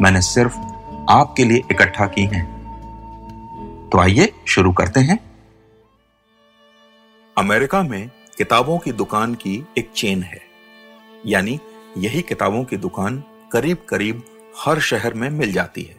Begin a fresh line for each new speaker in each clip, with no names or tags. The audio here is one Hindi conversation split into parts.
मैंने सिर्फ़ आपके लिए इकट्ठा की हैं। तो आइए शुरू करते हैं। अमेरिका में किताबों की दुकान की एक चेन है। यानी यही किताबों की दुकान करीब करीब हर शहर में मिल जाती है।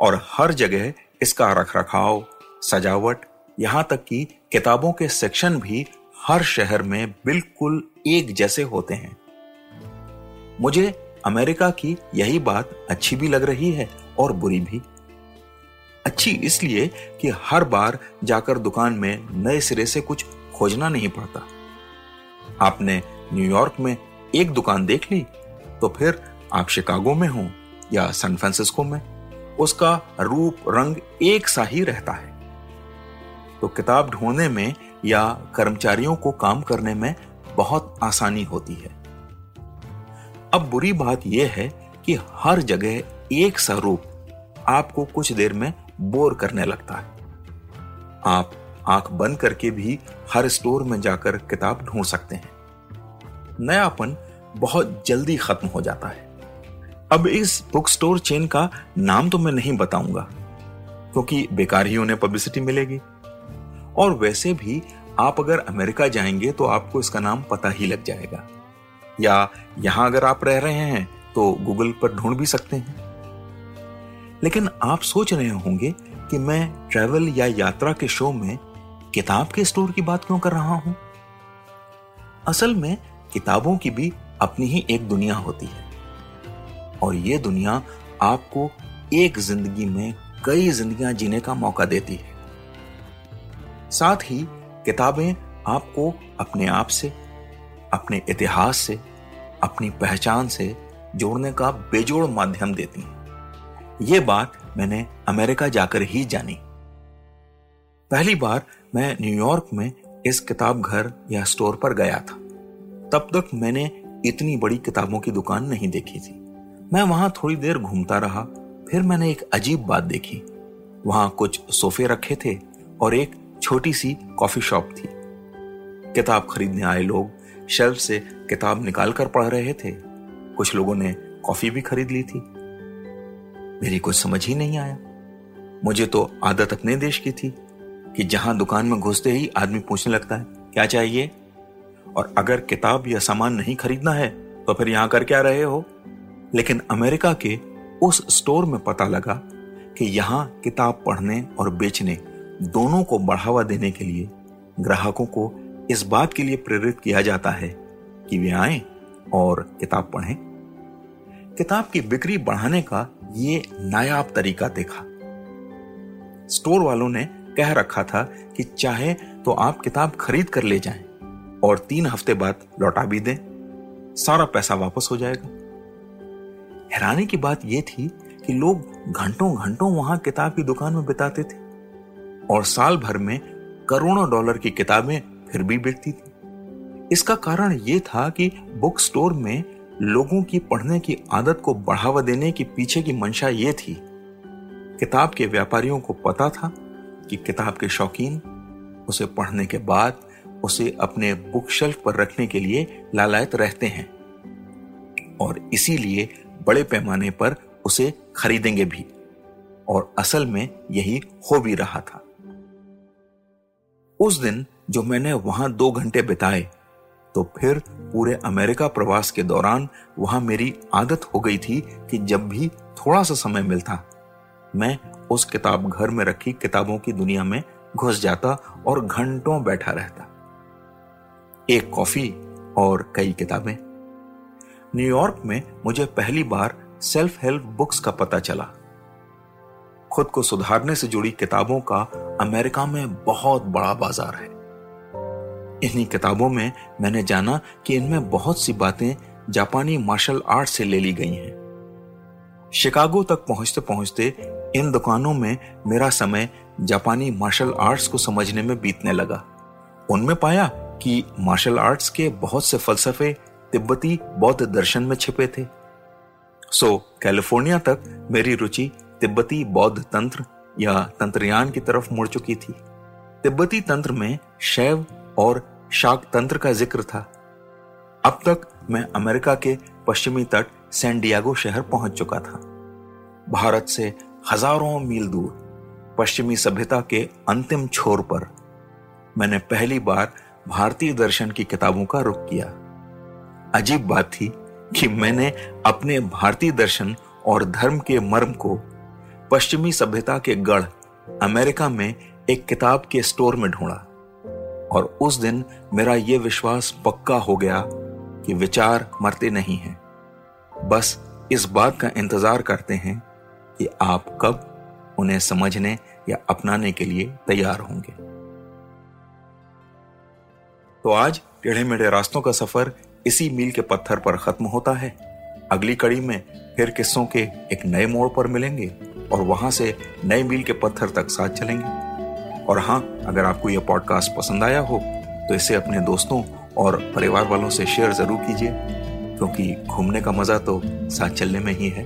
और हर जगह इसका रखरखाव, सजावट, यहाँ तक कि किताबों के सेक्शन भी हर शहर में बिल्कुल एक जैसे होते हैं। मुझे अमेरिका की यही बात अच्छी भी लग रही है और बुरी भी। अच्छी इसलिए कि हर बार जाकर दुकान में नए सिरे से कुछ खोजना नहीं पड़ता। आपने न्यूयॉर्क में एक दुकान देख ली तो फिर आप शिकागो में हो या सैन फ्रांसिस्को में, उसका रूप रंग एक सा ही रहता है। तो किताब ढूँढने में या कर्मचारियों को काम करने में बहुत आसानी होती है। अब बुरी बात यह है कि हर जगह एक सा रूप आपको कुछ देर में बोर करने लगता है। आप आँख बंद करके भी हर स्टोर में जाकर किताब ढूंढ सकते हैं। नयापन बहुत जल्दी खत्म हो जाता है। अब इस बुक स्टोर चेन का नाम तो मैं नहीं बताऊँगा, क्योंकि बेकार ही उन्हें पब्लिसिटी मिलेगी। और वैसे भी आप अगर अमेरिका जाएँगे तो आपको इसका नाम पता ही लग जाएगा। या यहाँ अगर आप रह रहे हैं तो गूगल पर ढूंढ भी सकते हैं। लेकिन आप सोच रहे होंगे कि मैं ट्रैवल या यात्रा के शो में किताब के स्टोर की बात क्यों कर रहा हूँ? असल में, किताबों की भी अपनी ही एक दुनिया होती है। और ये दुनिया आपको एक ज़िंदगी में कई जिंदगियाँ जीने का मौका देती है। साथ ही, किताबें आपको अपने आप से, अपने इतिहास से अपनी पहचान से जोड़ने का बेजोड़ माध्यम देती हैं। ये बात मैंने अमेरिका जाकर ही जानी। पहली बार मैं न्यूयॉर्क में इस किताब घर या स्टोर पर गया था। तब तक मैंने इतनी बड़ी किताबों की दुकान नहीं देखी थी। मैं वहाँ थोड़ी देर घूमता रहा, फिर मैंने एक अजीब बात देखी। वहाँ कुछ सोफे रखे थे और एक छोटी सी कॉफ़ी शॉप थी। किताब खरीदने आए लोग शेल्फ से किताब निकाल कर पढ़ रहे थे। कुछ लोगों ने कॉफ़ी भी खरीद ली थी। मेरी कुछ समझ ही नहीं आया। मुझे तो आदत अपने देश की थी कि जहाँ दुकान में घुसते ही आदमी पूछने लगता है, क्या चाहिए? और अगर किताब या सामान नहीं खरीदना है तो फिर यहाँ कर क्या रहे हो? लेकिन अमेरिका के उस स्टोर में पता लगा कि यहाँ किताब पढ़ने और बेचने दोनों को बढ़ावा देने के लिए ग्राहकों को इस बात के लिए प्रेरित किया जाता है कि वे आए और किताब पढ़ें। किताब की बिक्री बढ़ाने का ये नायाब तरीका देखा। स्टोर वालों ने कह रखा था कि चाहे तो आप किताब खरीद कर ले जाएँ और तीन हफ़्ते बाद लौटा भी दें। सारा पैसा वापस हो जाएगा। हैरानी की बात यह थी कि लोग घंटों घंटों वहाँ किताब की दुकान में बिताते थे और साल भर में करोड़ों डॉलर की किताबें फिर भी बिकती थी। इसका कारण यह था कि बुक स्टोर में लोगों की पढ़ने की आदत को बढ़ावा देने की पीछे की मंशा ये थी। किताब के व्यापारियों को पता था कि किताब के शौकीन, उसे पढ़ने के बाद उसे अपने बुक शेल्फ पर रखने के लिए लालायत रहते हैं और इसीलिए बड़े पैमाने पर उसे खरीदेंगे भी और असल में यही हो भी रहा था। उस दिन जो मैंने वहाँ दो घंटे बिताए तो फिर पूरे अमेरिका प्रवास के दौरान वहाँ मेरी आदत हो गई थी कि जब भी थोड़ा सा समय मिलता, मैं उस किताब घर में रखी, किताबों की दुनिया में घुस जाता और घंटों बैठा रहता। एक कॉफ़ी और कई किताबें। न्यूयॉर्क में मुझे पहली बार सेल्फ हेल्प बुक्स का पता चला। खुद को सुधारने से जुड़ी किताबों का अमेरिका में बहुत बड़ा बाज़ार है। इन्हीं किताबों में मैंने जाना कि इनमें बहुत सी बातें जापानी मार्शल आर्ट से ले ली गई हैं। शिकागो तक पहुँचते पहुँचते इन दुकानों में मेरा समय जापानी मार्शल आर्ट्स को समझने में बीतने लगा। उनमें पाया कि मार्शल आर्ट्स के बहुत से फलसफे, तिब्बती, बौद्ध दर्शन में छिपे थे। सो, कैलिफ़ोर्निया तक मेरी रुचि तिब्बती बौद्ध तंत्र या तंत्रयान की तरफ़ मुड़ चुकी थी। तिब्बती तंत्र में शैव और शाक तंत्र का ज़िक्र था। अब तक मैं अमेरिका के पश्चिमी तट सैन डियागो शहर पहुँच चुका था। भारत से हज़ारों मील दूर, पश्चिमी सभ्यता के अंतिम छोर पर, मैंने पहली बार भारतीय दर्शन की किताबों का रुख किया। अजीब बात थी कि मैंने अपने भारतीय दर्शन और धर्म के मर्म को पश्चिमी सभ्यता के गढ़ अमेरिका में एक किताब के स्टोर में ढूंढा। और उस दिन मेरा यह विश्वास पक्का हो गया कि विचार मरते नहीं हैं। बस इस बात का इंतज़ार करते हैं कि आप कब उन्हें समझने या अपनाने के लिए तैयार होंगे। तो आज टेढ़े मेढ़े रास्तों का सफ़र इसी मील के पत्थर पर खत्म होता है। अगली कड़ी में फिर किस्सों के एक नए मोड़ पर मिलेंगे और वहाँ से नए मील के पत्थर तक साथ चलेंगे। और हाँ अगर आपको यह पॉडकास्ट पसंद आया हो तो इसे अपने दोस्तों और परिवार वालों से शेयर ज़रूर कीजिए, क्योंकि घूमने का मज़ा तो साथ चलने में ही है।